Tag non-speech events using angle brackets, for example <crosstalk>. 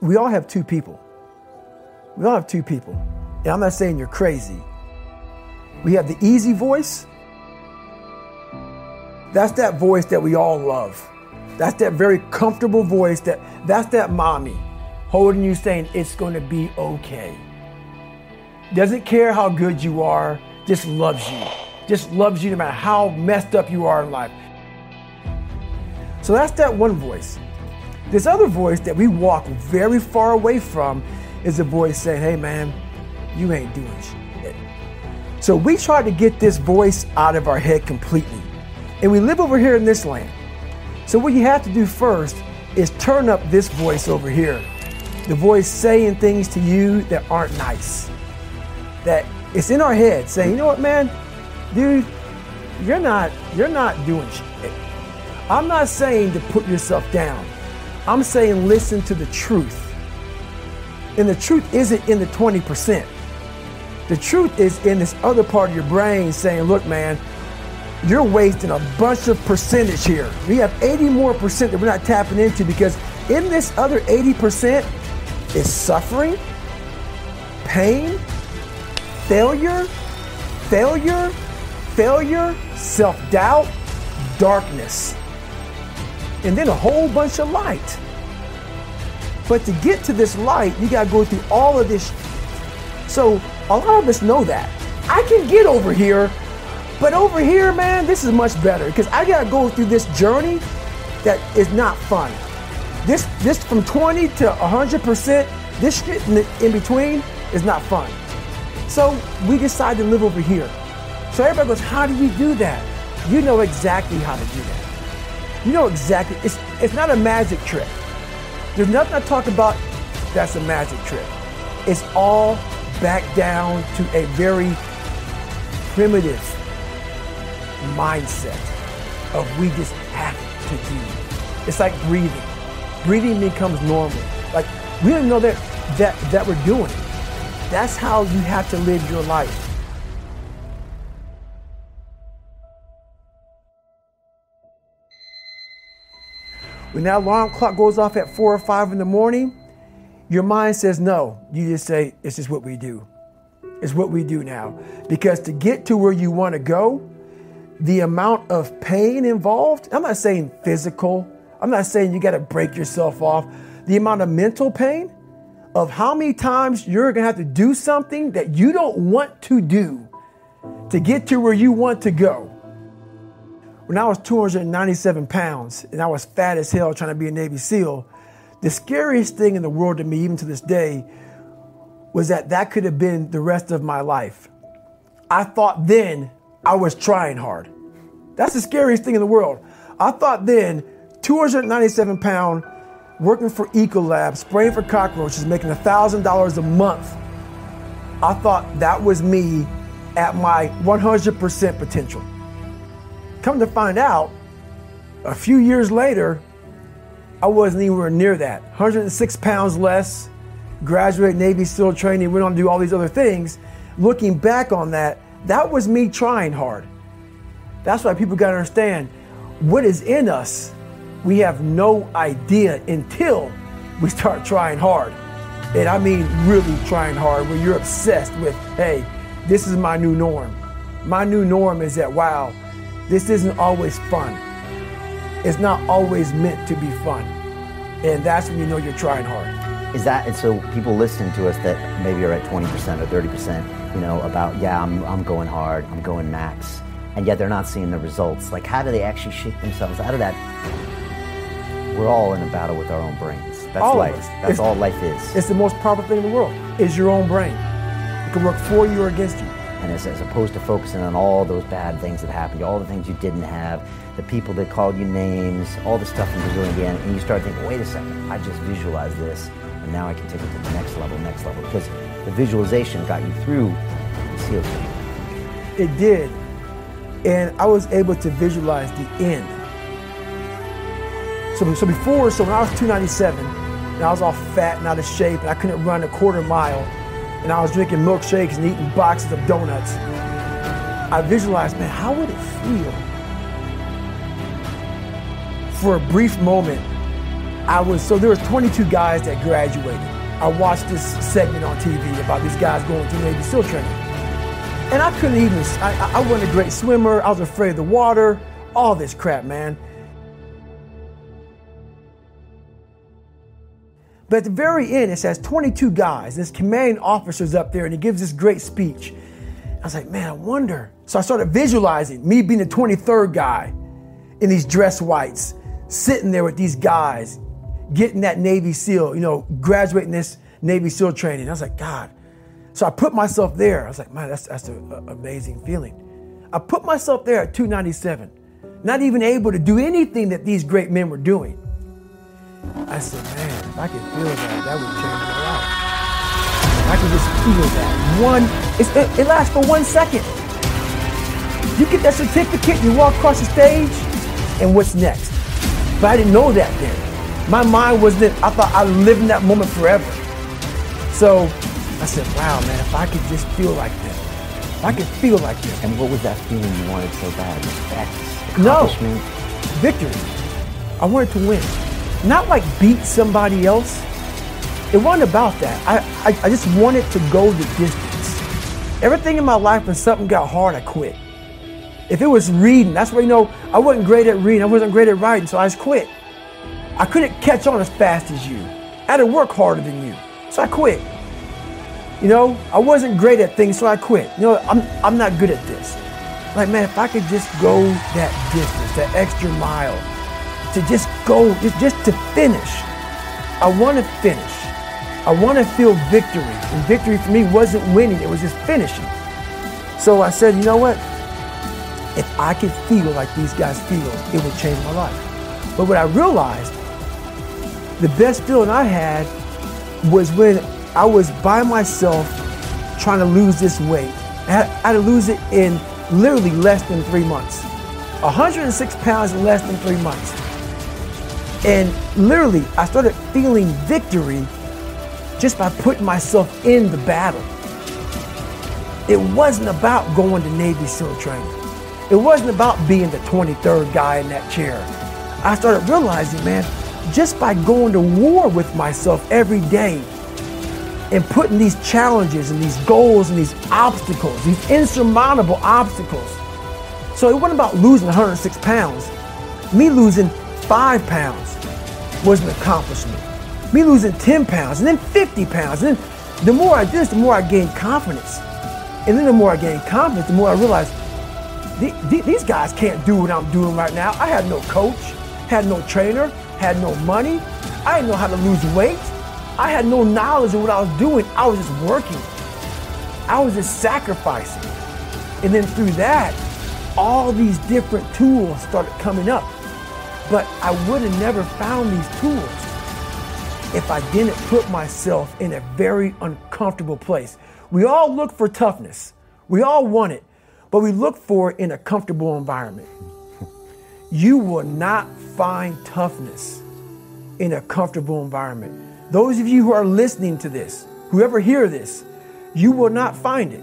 We all have two people. We all have two people. And I'm not saying you're crazy. We have the easy voice. That's that voice that we all love. That's that very comfortable voice that that's that mommy holding you saying it's going to be okay. Doesn't care how good you are, just loves you. Just loves you no matter how messed up you are in life. So that's that one voice. This other voice that we walk very far away from is a voice saying, hey man, you ain't doing shit. So we try to get this voice out of our head completely. And we live over here in this land. So what you have to do first is turn up this voice over here. The voice saying things to you that aren't nice. That it's in our head saying, you know what, man, dude, you're not, you're not doing shit. I'm not saying to put yourself down. I'm saying listen to the truth. And the truth isn't in the 20%. The truth is in this other part of your brain saying, look, man, you're wasting a bunch of percentage here. We have 80 more percent that we're not tapping into because in this other 80% is suffering, pain, failure, failure, failure, self doubt, darkness and then a whole bunch of light. But to get to this light, you got to go through all of this. So a lot of us know that. I can get over here, but over here, man, this is much better because I got to go through this journey that is not fun. This, this from 20 to 100%, this shit in, the, in between is not fun. So we decide to live over here. So everybody goes, How do you do that? You know exactly how to do that. You know exactly. It's it's not a magic trick. There's nothing I talk about that's a magic trick. It's all back down to a very primitive mindset of we just have to do. It's like breathing. Breathing becomes normal. Like we don't know that that that we're doing. That's how you have to live your life. When that alarm clock goes off at four or five in the morning, your mind says no. You just say, it's just what we do. It's what we do now. Because to get to where you want to go, the amount of pain involved, I'm not saying physical, I'm not saying you got to break yourself off. The amount of mental pain of how many times you're going to have to do something that you don't want to do to get to where you want to go. When I was 297 pounds and I was fat as hell trying to be a Navy SEAL, the scariest thing in the world to me, even to this day, was that that could have been the rest of my life. I thought then I was trying hard. That's the scariest thing in the world. I thought then, 297 pound, working for Ecolab, spraying for cockroaches, making $1,000 a month. I thought that was me at my 100% potential. Come to find out, a few years later, I wasn't anywhere near that. 106 pounds less, graduate Navy SEAL training, went on to do all these other things. Looking back on that, that was me trying hard. That's why people got to understand what is in us. We have no idea until we start trying hard. And I mean really trying hard, where you're obsessed with, hey, this is my new norm. My new norm is that, wow, this isn't always fun. It's not always meant to be fun. And that's when you know you're trying hard. Is that, and so people listening to us that maybe are at 20% or 30%, you know, about, yeah, I'm, I'm going hard, I'm going max, and yet they're not seeing the results. Like, how do they actually shake themselves out of that? We're all in a battle with our own brains. That's All life. That's It's- all life is. It's the most powerful thing in the world, is your own brain. It can work for you or against you. And as, as opposed to focusing on all those bad things that happened, all the things you didn't have, the people that called you names, all the stuff in Brazil again, and you start thinking, wait a second, I just visualized this, and now I can take it to the next level, next level, because the visualization got you through the SEAL. It did. And I was able to visualize the end. So, so before, so when I was 297, and I was all fat and out of shape, and I couldn't run a quarter mile, and I was drinking milkshakes and eating boxes of donuts, I visualized, man, how would it feel? For a brief moment, I was, so there was 22 guys that graduated. I watched this segment on TV about these guys going through Navy SEAL training. And I couldn't even, I, I wasn't a great swimmer. I was afraid of the water, all this crap, man. But at the very end, it says 22 guys. This commanding officer's up there and he gives this great speech. I was like, man, I wonder. So I started visualizing me being the 23rd guy in these dress whites, sitting there with these guys, getting that Navy SEAL, you know, graduating this Navy SEAL training. I was like, God. So I put myself there. I was like, man, that's, that's an amazing feeling. I put myself there at 297, not even able to do anything that these great men were doing. I said, man, if I could feel that, that would change my life. If I could just feel that. One, it's, it, it lasts for one second. You get that certificate, you walk across the stage, and what's next? But I didn't know that then. My mind was that I thought I lived in that moment forever. So I said, wow, man, if I could just feel like that, if I could feel like that. And what was that feeling you wanted so bad? Respect, No. victory. I wanted to win. Not like beat somebody else. It wasn't about that. I, I, I just wanted to go the distance. Everything in my life, when something got hard, I quit. If it was reading, that's where you know I wasn't great at reading, I wasn't great at writing, so I just quit. I couldn't catch on as fast as you. I had to work harder than you, so I quit. You know, I wasn't great at things, so I quit. You know, I'm, I'm not good at this. Like, man, if I could just go that distance, that extra mile, to just go, just, just to finish. I want to finish. I want to feel victory. And victory for me wasn't winning, it was just finishing. So I said, you know what? If I could feel like these guys feel, it would change my life. But what I realized, the best feeling I had was when I was by myself trying to lose this weight. I had, to lose it in literally less than three months. 106 pounds in less than three months. And literally, I started feeling victory just by putting myself in the battle. It wasn't about going to Navy SEAL training. It wasn't about being the 23rd guy in that chair. I started realizing, man, just by going to war with myself every day and putting these challenges and these goals and these obstacles, these insurmountable obstacles. So it wasn't about losing 106 pounds. Me losing five pounds was an accomplishment. Me losing 10 pounds and then 50 pounds. And then the more I did this, the more I gained confidence. And then the more I gained confidence, the more I realized the- the- these guys can't do what I'm doing right now. I had no coach, had no trainer, had no money. I didn't know how to lose weight. I had no knowledge of what I was doing. I was just working. I was just sacrificing. And then through that, all these different tools started coming up. But I would have never found these tools if I didn't put myself in a very uncomfortable place. We all look for toughness. We all want it, but we look for it in a comfortable environment. <laughs> You will not find toughness in a comfortable environment. Those of you who are listening to this, whoever hear this, you will not find it.